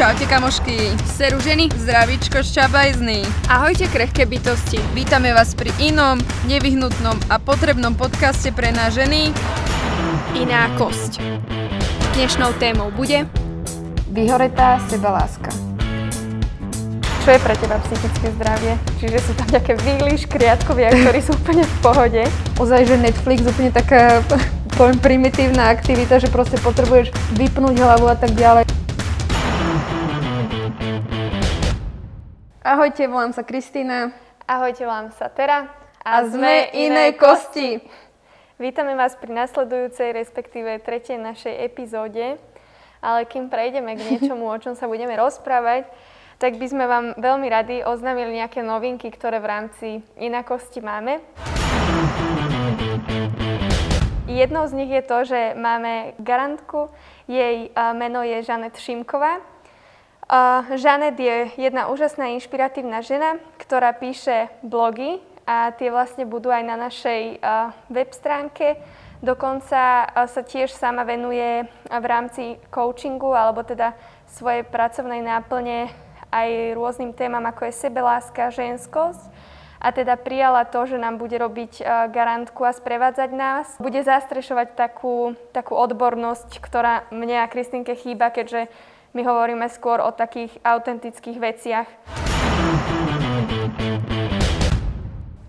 Čaute kamošky, seru ženy, zdravíčko šťabajzný. Ahojte krehké bytosti. Vítame vás pri inom, nevyhnutnom a potrebnom podcaste pre nás ženy. Iná kosť. Dnešnou témou bude Vyhoretá sebaláska. Čo je pre teba psychické zdravie? Čiže sú tam nejaké výlišky riadkovia, ktorí sú úplne v pohode. Ozaj, že Netflix úplne taká poviem primitívna aktivita, že proste potrebuješ vypnúť hlavu a tak ďalej. Ahojte, volám sa Kristýna. Ahojte, volám sa Tera. A, a sme iné kosti. Vítame vás pri nasledujúcej, respektíve tretej našej epizóde. Ale kým prejdeme k niečomu, o čom sa budeme rozprávať, tak by sme vám veľmi radi oznámili nejaké novinky, ktoré v rámci inakosti máme. Jednou z nich je to, že máme garantku, jej meno je Žanet Šimková Žanet je jedna úžasná inšpiratívna žena, ktorá píše blogy a tie vlastne budú aj na našej web stránke. Dokonca sa tiež sama venuje v rámci coachingu alebo teda svojej pracovnej náplne aj rôznym témam, ako je sebeláska, ženskosť. A teda prijala to, že nám bude robiť garantku a sprevádzať nás. Bude zastrešovať takú, takú odbornosť, ktorá mne a Kristinke chýba, keďže my hovoríme skôr o takých autentických veciach.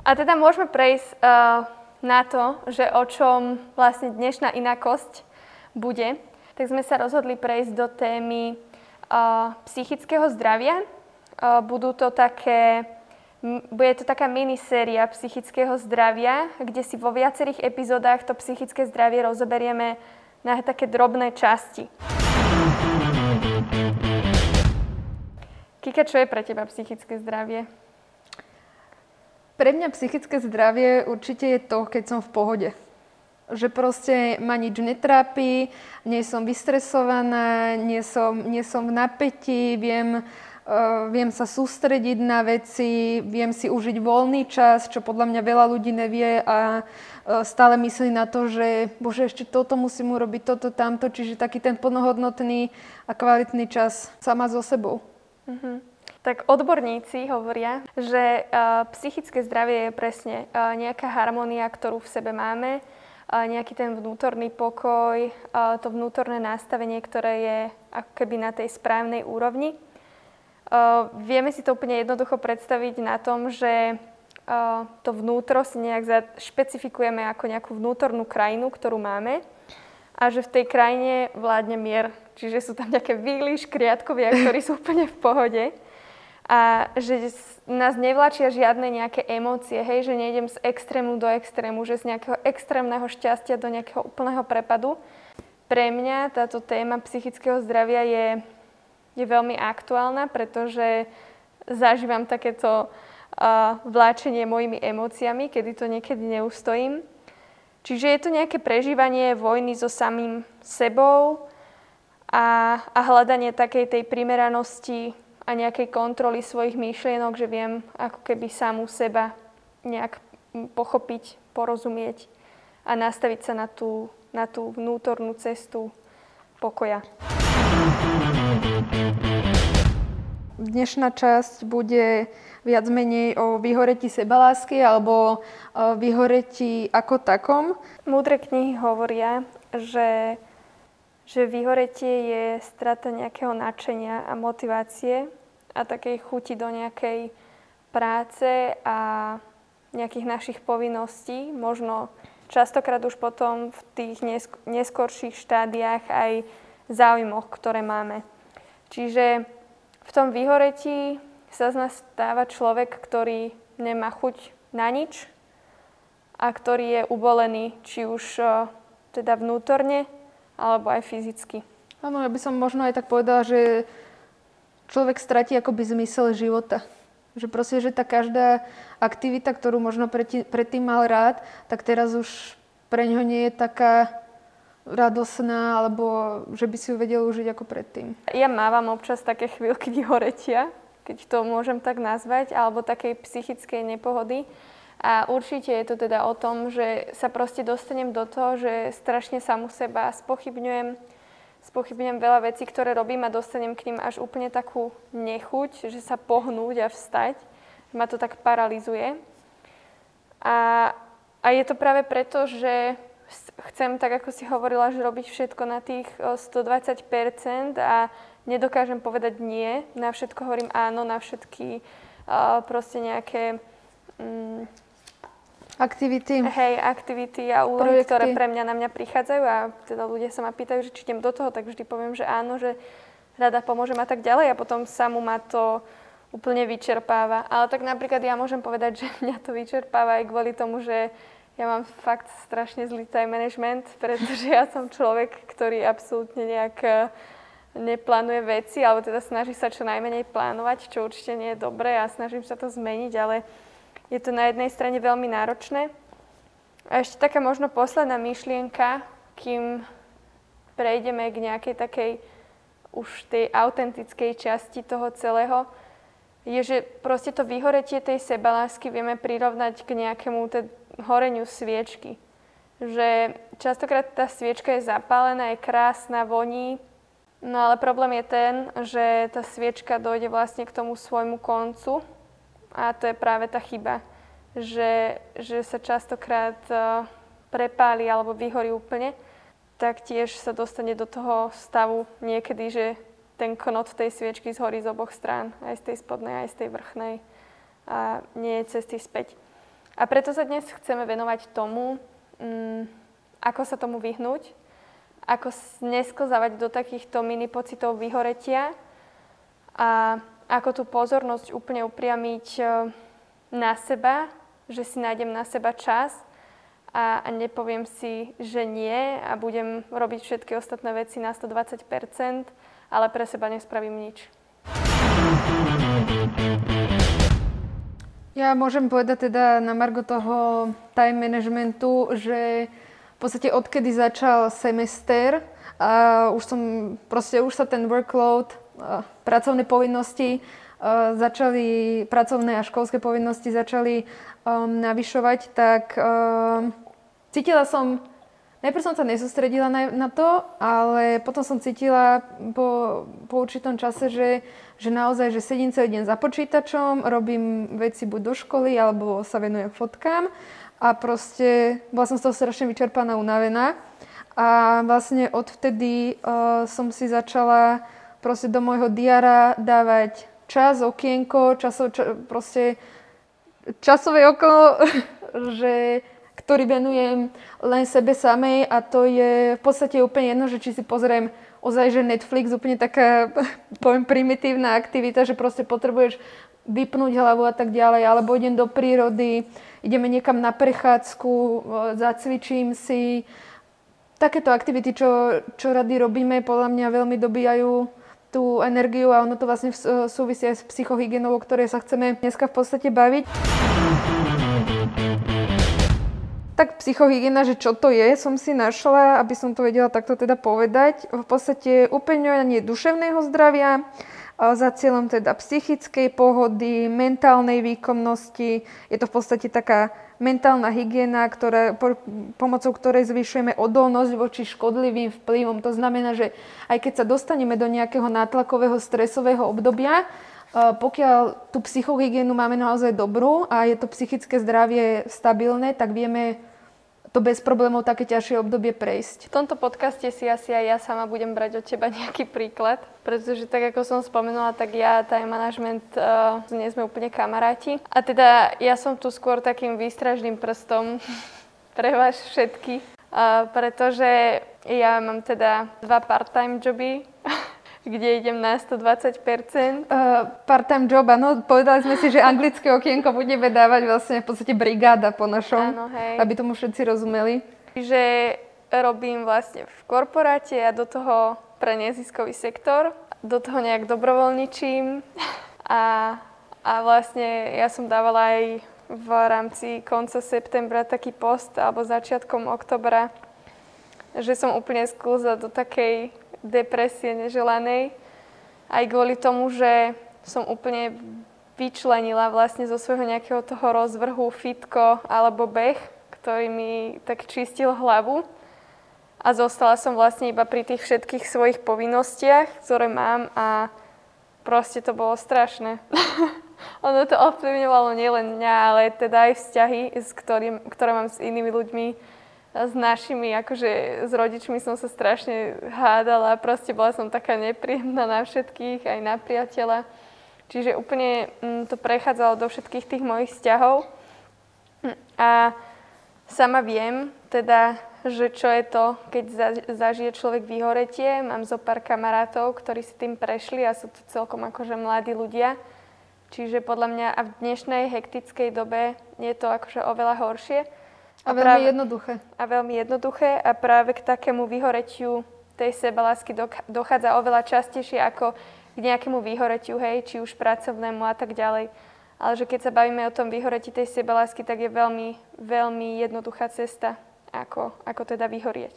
A teda môžeme prejsť uh, na to, že o čom vlastne dnešná inakosť bude. Tak sme sa rozhodli prejsť do témy uh, psychického zdravia. Uh, budú to také, bude to taká miniséria psychického zdravia, kde si vo viacerých epizódach to psychické zdravie rozoberieme na také drobné časti. Kika, čo je pre teba psychické zdravie? Pre mňa psychické zdravie určite je to, keď som v pohode. Že proste ma nič netrápi, nie som vystresovaná, nie som, nie som v napätí, viem, uh, viem sa sústrediť na veci, viem si užiť voľný čas, čo podľa mňa veľa ľudí nevie a uh, stále myslí na to, že bože, ešte toto musím urobiť, toto, tamto, čiže taký ten plnohodnotný a kvalitný čas sama so sebou. Uh-huh. Tak odborníci hovoria, že uh, psychické zdravie je presne uh, nejaká harmónia, ktorú v sebe máme, uh, nejaký ten vnútorný pokoj, to vnútorné nastavenie, ktoré je ako keby na tej správnej úrovni. Vieme si to úplne jednoducho predstaviť na tom, že to vnútro si nejak špecifikujeme ako nejakú vnútornú krajinu, ktorú máme a že v tej krajine vládne mier. Čiže sú tam nejaké výlišky riadkovia, ktorí sú úplne v pohode. A že nás nevlačia žiadne nejaké emócie, hej, že nejdem z extrému do extrému, že z nejakého extrémneho šťastia do nejakého úplného prepadu. Pre mňa táto téma psychického zdravia je, je veľmi aktuálna, pretože zažívam takéto uh, vláčenie mojimi emóciami, kedy to niekedy neustojím. Čiže je to nejaké prežívanie vojny so samým sebou a, a hľadanie takej tej primeranosti a nejakej kontroly svojich myšlienok, že viem ako keby samú seba nejak pochopiť, porozumieť a nastaviť sa na tú, na tú vnútornú cestu pokoja. Dnešná časť bude viac menej o vyhoretí sebalásky alebo o vyhoretí ako takom. Múdre knihy hovoria, že, že vyhoretie je strata nejakého nadšenia a motivácie a takej chuti do nejakej práce a nejakých našich povinností. Možno častokrát už potom v tých neskorších štádiách aj záujmoch, ktoré máme. Čiže v tom vyhoretí sa z nás stáva človek, ktorý nemá chuť na nič a ktorý je ubolený, či už uh, teda vnútorne, alebo aj fyzicky. Áno, ja by som možno aj tak povedala, že človek stratí akoby zmysel života. Že proste, že tá každá aktivita, ktorú možno predtým mal rád, tak teraz už pre ňo nie je taká radosná, alebo že by si ju vedel užiť ako predtým. Ja mávam občas také chvíľky vyhoretia, keď to môžem tak nazvať, alebo takej psychickej nepohody. A určite je to teda o tom, že sa proste dostanem do toho, že strašne samu seba spochybňujem, spochybňujem veľa vecí, ktoré robím a dostanem k ním až úplne takú nechuť, že sa pohnúť a vstať. Ma to tak paralizuje. A, a je to práve preto, že chcem, tak ako si hovorila, že robiť všetko na tých 120% a nedokážem povedať nie. Na všetko hovorím áno, na všetky uh, proste nejaké um, aktivity. Hej, aktivity a úlohy, ktoré pre mňa na mňa prichádzajú a teda ľudia sa ma pýtajú, že či idem do toho, tak vždy poviem, že áno, že rada pomôžem a tak ďalej a potom samu ma to úplne vyčerpáva. Ale tak napríklad ja môžem povedať, že mňa to vyčerpáva aj kvôli tomu, že ja mám fakt strašne zlý time management, pretože ja som človek, ktorý absolútne nejak neplánuje veci, alebo teda snaží sa čo najmenej plánovať, čo určite nie je dobré a snažím sa to zmeniť, ale je to na jednej strane veľmi náročné. A ešte taká možno posledná myšlienka, kým prejdeme k nejakej takej už tej autentickej časti toho celého, je, že proste to vyhoretie tej sebalásky vieme prirovnať k nejakému te- horeniu sviečky. Že častokrát tá sviečka je zapálená, je krásna, voní, No ale problém je ten, že tá sviečka dojde vlastne k tomu svojmu koncu a to je práve tá chyba, že, že sa častokrát uh, prepáli alebo vyhorí úplne, tak tiež sa dostane do toho stavu niekedy, že ten knot tej sviečky zhorí z oboch strán, aj z tej spodnej, aj z tej vrchnej a nie je cesty späť. A preto sa dnes chceme venovať tomu, um, ako sa tomu vyhnúť, ako nesklzávať do takýchto mini pocitov vyhoretia a ako tú pozornosť úplne upriamiť e, na seba, že si nájdem na seba čas a, a nepoviem si, že nie a budem robiť všetky ostatné veci na 120%, ale pre seba nespravím nič. Ja môžem povedať teda na margo toho time managementu, že v podstate odkedy začal semester a už som, proste už sa ten workload, pracovné povinnosti začali, pracovné a školské povinnosti začali um, navyšovať, tak um, cítila som, najprv som sa nesústredila na, na to, ale potom som cítila po, po určitom čase, že, že naozaj, že sedím celý deň za počítačom, robím veci buď do školy, alebo sa venujem fotkám a proste bola som z toho strašne vyčerpaná, unavená. A vlastne odvtedy uh, som si začala proste do môjho diara dávať čas, okienko, časov, ča, proste časové okno, že, ktorý venujem len sebe samej a to je v podstate úplne jedno, že či si pozriem ozaj, že Netflix, úplne taká, poviem, primitívna aktivita, že proste potrebuješ vypnúť hlavu a tak ďalej, alebo idem do prírody, ideme niekam na prechádzku, zacvičím si. Takéto aktivity, čo, čo rady robíme, podľa mňa veľmi dobíjajú tú energiu a ono to vlastne súvisí aj s psychohygienou, o ktorej sa chceme dneska v podstate baviť. Tak psychohygiena, že čo to je, som si našla, aby som to vedela takto teda povedať. V podstate upeňovanie duševného zdravia, za cieľom teda psychickej pohody, mentálnej výkonnosti. Je to v podstate taká mentálna hygiena, ktoré, po, pomocou ktorej zvyšujeme odolnosť voči škodlivým vplyvom. To znamená, že aj keď sa dostaneme do nejakého nátlakového stresového obdobia, pokiaľ tú psychohygienu máme naozaj dobrú a je to psychické zdravie stabilné, tak vieme to bez problémov také ťažšie obdobie prejsť. V tomto podcaste si asi aj ja sama budem brať od teba nejaký príklad, pretože tak ako som spomenula, tak ja time management uh, nie sme úplne kamaráti. A teda ja som tu skôr takým výstražným prstom pre vás všetky, uh, pretože ja mám teda dva part-time joby kde idem na 120%. Uh, part-time job, áno. Povedali sme si, že anglické okienko budeme dávať vlastne v podstate brigáda po našom, áno, hej. aby tomu všetci rozumeli. Že robím vlastne v korporáte a do toho pre neziskový sektor. Do toho nejak dobrovoľničím a, a vlastne ja som dávala aj v rámci konca septembra taký post alebo začiatkom oktobra, že som úplne sklzla do takej depresie neželanej. Aj kvôli tomu, že som úplne vyčlenila vlastne zo svojho nejakého toho rozvrhu fitko alebo beh, ktorý mi tak čistil hlavu. a zostala som vlastne iba pri tých všetkých svojich povinnostiach, ktoré mám a proste to bolo strašné. ono to ovplyvňovalo nielen mňa, ale teda aj vzťahy, s ktorým, ktoré mám s inými ľuďmi, s našimi, akože s rodičmi som sa strašne hádala, proste bola som taká nepríjemná na všetkých, aj na priateľa. Čiže úplne mm, to prechádzalo do všetkých tých mojich vzťahov. A sama viem, teda, že čo je to, keď zažije človek vyhoretie. Mám zo pár kamarátov, ktorí si tým prešli a sú to celkom akože mladí ľudia. Čiže podľa mňa a v dnešnej hektickej dobe je to akože oveľa horšie. A, a veľmi práve, jednoduché. A veľmi jednoduché a práve k takému vyhoretiu tej sebalásky dochádza oveľa častejšie ako k nejakému vyhoretiu, hej, či už pracovnému a tak ďalej. Ale že keď sa bavíme o tom vyhoretí tej sebalásky, tak je veľmi, veľmi jednoduchá cesta, ako, ako teda vyhorieť.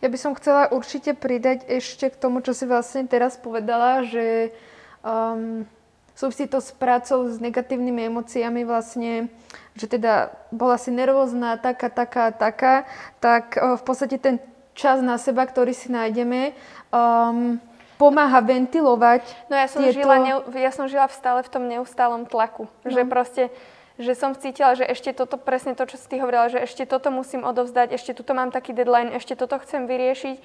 Ja by som chcela určite pridať ešte k tomu, čo si vlastne teraz povedala, že um, súvisí to s prácou s negatívnymi emóciami vlastne že teda bola si nervózna, taká, taká, taká, tak uh, v podstate ten čas na seba, ktorý si nájdeme, um, pomáha ventilovať. No ja som, tieto... žila, ne, ja som žila stále v tom neustálom tlaku. No. Že proste, že som cítila, že ešte toto, presne to, čo si ty hovorila, že ešte toto musím odovzdať, ešte tuto mám taký deadline, ešte toto chcem vyriešiť,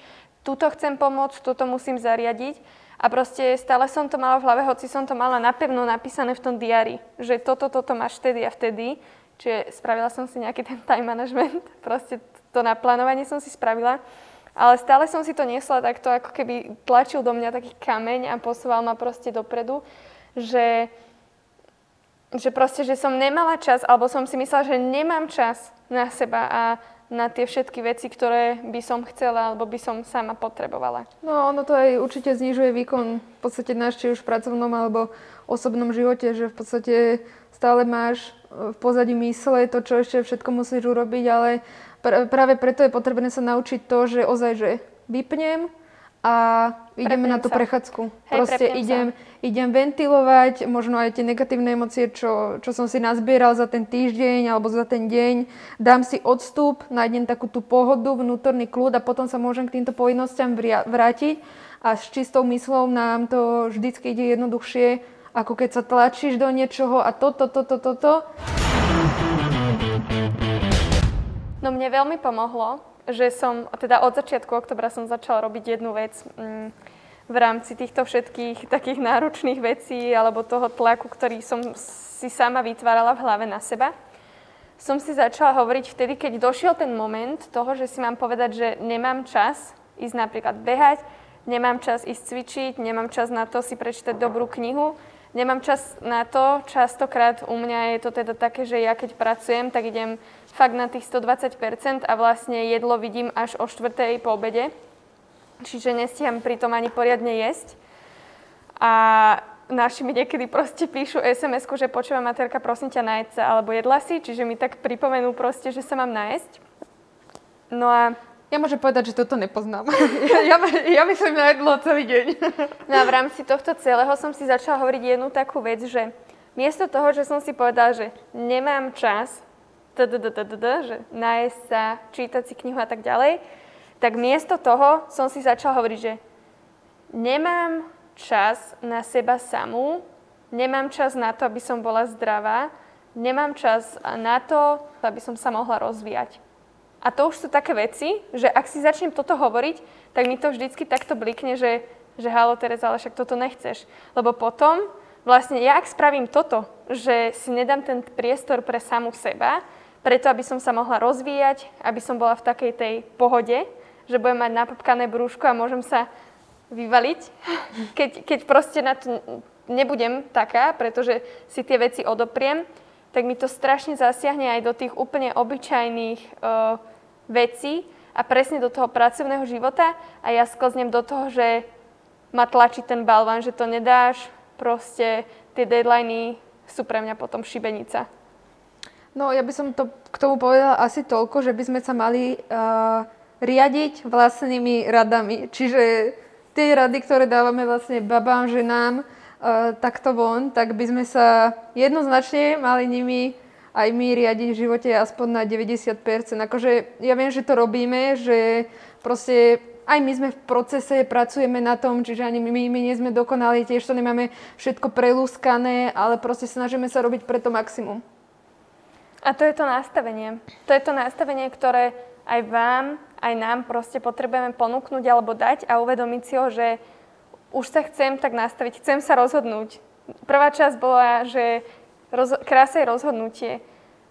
tuto chcem pomôcť, toto musím zariadiť. A proste stále som to mala v hlave, hoci som to mala napevno napísané v tom diári, že toto, toto máš vtedy a vtedy. Čiže spravila som si nejaký ten time management, proste to naplánovanie som si spravila. Ale stále som si to niesla takto, ako keby tlačil do mňa taký kameň a posúval ma proste dopredu, že, že proste, že som nemala čas, alebo som si myslela, že nemám čas na seba a na tie všetky veci, ktoré by som chcela alebo by som sama potrebovala. No ono to aj určite znižuje výkon v podstate náš, či už v pracovnom alebo osobnom živote, že v podstate stále máš v pozadí mysle to, čo ešte všetko musíš urobiť, ale pr- práve preto je potrebné sa naučiť to, že ozaj, že vypnem a ideme na tú sa. prechádzku. Hej, Proste idem, idem ventilovať možno aj tie negatívne emócie, čo, čo som si nazbieral za ten týždeň alebo za ten deň. Dám si odstup, nájdem takú tú pohodu, vnútorný kľud a potom sa môžem k týmto povinnostiam vrátiť. A s čistou myslou nám to vždycky ide jednoduchšie, ako keď sa tlačíš do niečoho a toto, toto, toto. To. No mne veľmi pomohlo, že som, teda od začiatku oktobra som začala robiť jednu vec mm, v rámci týchto všetkých takých náročných vecí alebo toho tlaku, ktorý som si sama vytvárala v hlave na seba. Som si začala hovoriť vtedy, keď došiel ten moment toho, že si mám povedať, že nemám čas ísť napríklad behať, nemám čas ísť cvičiť, nemám čas na to si prečítať dobrú knihu, nemám čas na to, častokrát u mňa je to teda také, že ja keď pracujem, tak idem fakt na tých 120% a vlastne jedlo vidím až o štvrtej po obede. Čiže nestiam pritom ani poriadne jesť. A naši mi niekedy proste píšu sms že počúva materka, prosím ťa, najeď sa, alebo jedla si, čiže mi tak pripomenú proste, že sa mám najesť. No a ja môžem povedať, že toto nepoznám. ja, ja by som najedla celý deň. no a v rámci tohto celého som si začala hovoriť jednu takú vec, že miesto toho, že som si povedala, že nemám čas že nájsť sa, čítať si knihu a tak ďalej, tak miesto toho som si začala hovoriť, že nemám čas na seba samú, nemám čas na to, aby som bola zdravá, nemám čas na to, aby som sa mohla rozvíjať. A to už sú také veci, že ak si začnem toto hovoriť, tak mi to vždycky takto blikne, že, že halo Tereza, ale však toto nechceš. Lebo potom vlastne ja ak spravím toto, že si nedám ten priestor pre samú seba, preto, aby som sa mohla rozvíjať, aby som bola v takej tej pohode, že budem mať napapkané brúško a môžem sa vyvaliť, keď, keď proste na to nebudem taká, pretože si tie veci odopriem, tak mi to strašne zasiahne aj do tých úplne obyčajných uh, vecí a presne do toho pracovného života a ja sklznem do toho, že ma tlačí ten balván, že to nedáš, proste tie deadliny sú pre mňa potom šibenica. No ja by som to k tomu povedala asi toľko, že by sme sa mali uh, riadiť vlastnými radami. Čiže tie rady, ktoré dávame vlastne babám, ženám, uh, takto von, tak by sme sa jednoznačne mali nimi aj my riadiť v živote aspoň na 90%. Akože ja viem, že to robíme, že proste aj my sme v procese, pracujeme na tom, čiže ani my, my nie sme dokonali, tiež to nemáme všetko prelúskané, ale proste snažíme sa robiť pre to maximum. A to je to nastavenie. To je to nastavenie, ktoré aj vám, aj nám proste potrebujeme ponúknuť alebo dať a uvedomiť si ho, že už sa chcem tak nastaviť, chcem sa rozhodnúť. Prvá časť bola, že roz- krása je rozhodnutie.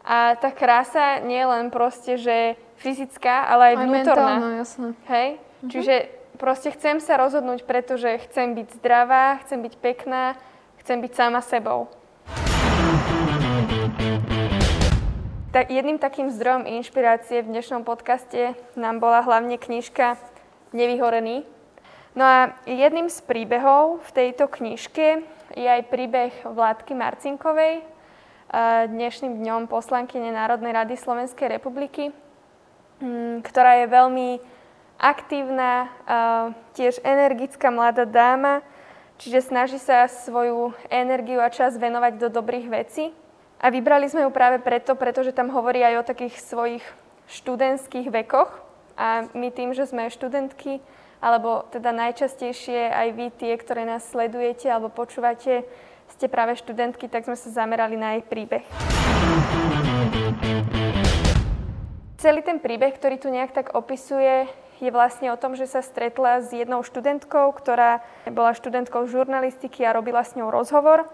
A tá krása nie je len proste, že fyzická, ale aj, aj vnútorná. Mentálna, jasné. Hej? Mhm. Čiže proste chcem sa rozhodnúť, pretože chcem byť zdravá, chcem byť pekná, chcem byť sama sebou. Tak jedným takým zdrojom inšpirácie v dnešnom podcaste nám bola hlavne knižka Nevyhorený. No a jedným z príbehov v tejto knižke je aj príbeh Vládky Marcinkovej, dnešným dňom poslankyne Národnej rady Slovenskej republiky, ktorá je veľmi aktívna, tiež energická mladá dáma, čiže snaží sa svoju energiu a čas venovať do dobrých vecí. A vybrali sme ju práve preto, pretože tam hovorí aj o takých svojich študentských vekoch. A my tým, že sme študentky, alebo teda najčastejšie aj vy tie, ktoré nás sledujete alebo počúvate, ste práve študentky, tak sme sa zamerali na jej príbeh. Celý ten príbeh, ktorý tu nejak tak opisuje, je vlastne o tom, že sa stretla s jednou študentkou, ktorá bola študentkou žurnalistiky a robila s ňou rozhovor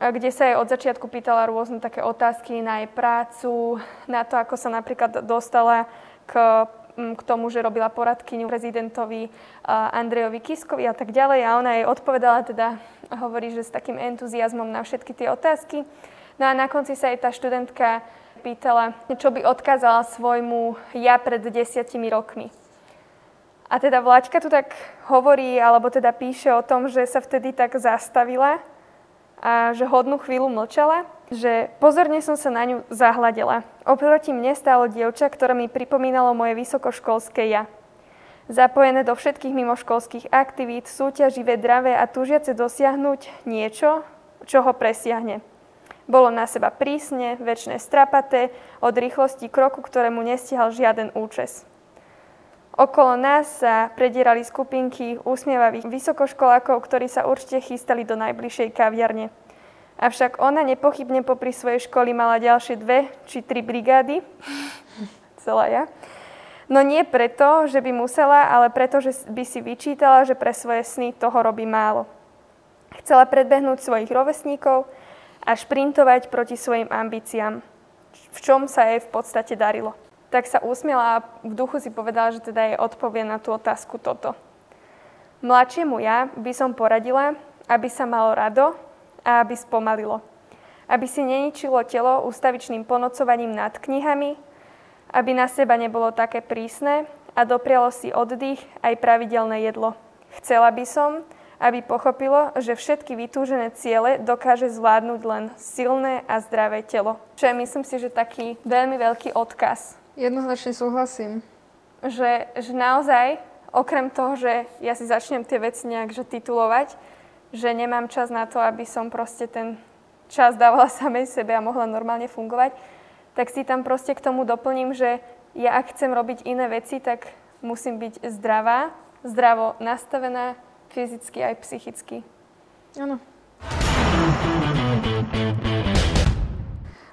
kde sa jej od začiatku pýtala rôzne také otázky na jej prácu, na to, ako sa napríklad dostala k, k tomu, že robila poradkyňu prezidentovi Andrejovi Kiskovi a tak ďalej. A ona jej odpovedala teda, hovorí, že s takým entuziasmom na všetky tie otázky. No a na konci sa jej tá študentka pýtala, čo by odkázala svojmu ja pred desiatimi rokmi. A teda Vlaďka tu tak hovorí, alebo teda píše o tom, že sa vtedy tak zastavila a že hodnú chvíľu mlčala, že pozorne som sa na ňu zahľadela. Oproti mne stálo dievča, ktoré mi pripomínalo moje vysokoškolské ja. Zapojené do všetkých mimoškolských aktivít, súťaživé, dravé a túžiace dosiahnuť niečo, čo ho presiahne. Bolo na seba prísne, väčšie strapaté, od rýchlosti kroku, ktorému nestihal žiaden účes. Okolo nás sa predierali skupinky úsmievavých vysokoškolákov, ktorí sa určite chystali do najbližšej kaviarne. Avšak ona nepochybne popri svojej školy mala ďalšie dve či tri brigády. Celá ja. No nie preto, že by musela, ale preto, že by si vyčítala, že pre svoje sny toho robí málo. Chcela predbehnúť svojich rovesníkov a šprintovať proti svojim ambíciám, v čom sa jej v podstate darilo tak sa usmiela a v duchu si povedala, že teda jej odpovie na tú otázku toto. Mladšiemu ja by som poradila, aby sa malo rado a aby spomalilo. Aby si neničilo telo ústavičným ponocovaním nad knihami, aby na seba nebolo také prísne a doprialo si oddych aj pravidelné jedlo. Chcela by som, aby pochopilo, že všetky vytúžené ciele dokáže zvládnuť len silné a zdravé telo. Čo je, myslím si, že taký veľmi veľký odkaz Jednoznačne súhlasím. Že, že naozaj, okrem toho, že ja si začnem tie veci nejak že titulovať, že nemám čas na to, aby som proste ten čas dávala samej sebe a mohla normálne fungovať, tak si tam proste k tomu doplním, že ja ak chcem robiť iné veci, tak musím byť zdravá, zdravo nastavená, fyzicky aj psychicky. Áno.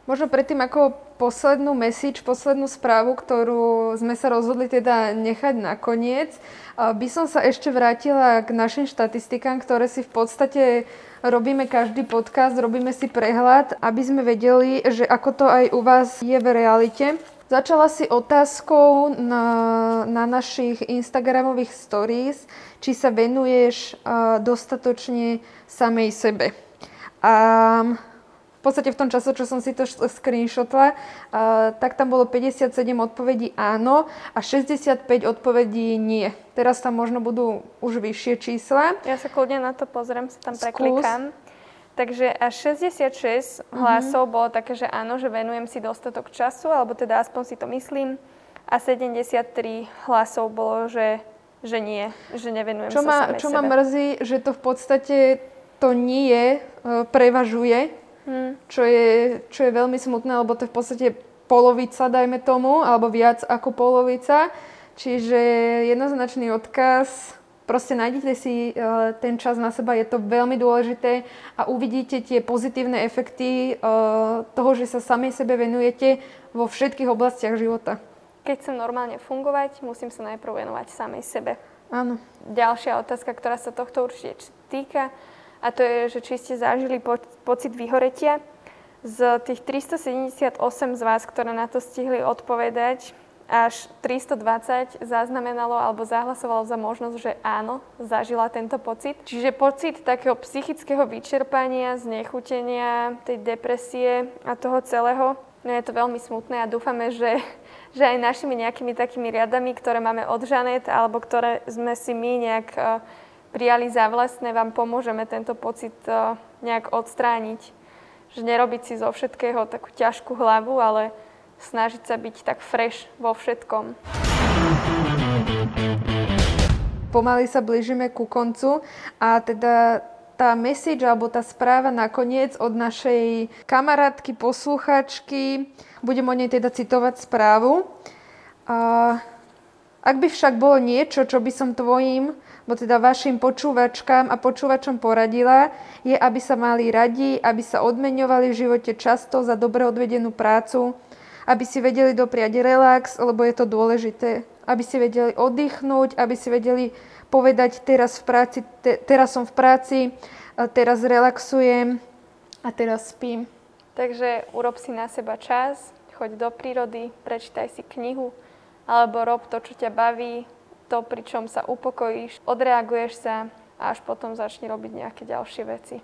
Možno predtým ako poslednú message, poslednú správu, ktorú sme sa rozhodli teda nechať nakoniec, by som sa ešte vrátila k našim štatistikám, ktoré si v podstate robíme každý podcast, robíme si prehľad, aby sme vedeli, že ako to aj u vás je v realite. Začala si otázkou na, na našich Instagramových stories, či sa venuješ dostatočne samej sebe. A v podstate v tom čase, čo som si to screenshotla, uh, tak tam bolo 57 odpovedí áno a 65 odpovedí nie. Teraz tam možno budú už vyššie čísla. Ja sa kľudne na to pozriem, sa tam preklikám. Takže až 66 uh-huh. hlasov bolo také, že áno, že venujem si dostatok času, alebo teda aspoň si to myslím. A 73 hlasov bolo, že, že nie, že nevenujem čo sa ma, Čo sebe. ma mrzí, že to v podstate to nie uh, prevažuje, Čo, je, čo je veľmi smutné, lebo to je v podstate polovica, dajme tomu, alebo viac ako polovica. Čiže jednoznačný odkaz, proste nájdete si uh, ten čas na seba, je to veľmi dôležité a uvidíte tie pozitívne efekty uh, toho, že sa samej sebe venujete vo všetkých oblastiach života. Keď chcem normálne fungovať, musím sa najprv venovať samej sebe. Áno. Ďalšia otázka, ktorá sa tohto určite týka, a to je, že či ste zažili po- pocit vyhoretia. Z tých 378 z vás, ktoré na to stihli odpovedať, až 320 zaznamenalo alebo zahlasovalo za možnosť, že áno, zažila tento pocit. Čiže pocit takého psychického vyčerpania, znechutenia, tej depresie a toho celého. No je to veľmi smutné a dúfame, že, že aj našimi nejakými takými riadami, ktoré máme od Žanet alebo ktoré sme si my nejak uh, prijali za vlastné, vám pomôžeme tento pocit uh, nejak odstrániť. Že nerobiť si zo všetkého takú ťažkú hlavu, ale snažiť sa byť tak fresh vo všetkom. Pomaly sa blížime ku koncu a teda tá message alebo tá správa nakoniec od našej kamarátky, posluchačky, budem o nej teda citovať správu. A ak by však bolo niečo, čo by som tvojim, bo teda vašim počúvačkám a počúvačom poradila, je, aby sa mali radi, aby sa odmeňovali v živote často za dobre odvedenú prácu, aby si vedeli dopriať relax, lebo je to dôležité. Aby si vedeli oddychnúť, aby si vedeli povedať, teraz, v práci, te, teraz som v práci, teraz relaxujem a teraz spím. Takže urob si na seba čas, choď do prírody, prečítaj si knihu, alebo rob to, čo ťa baví, to, pri čom sa upokojíš, odreaguješ sa a až potom začni robiť nejaké ďalšie veci.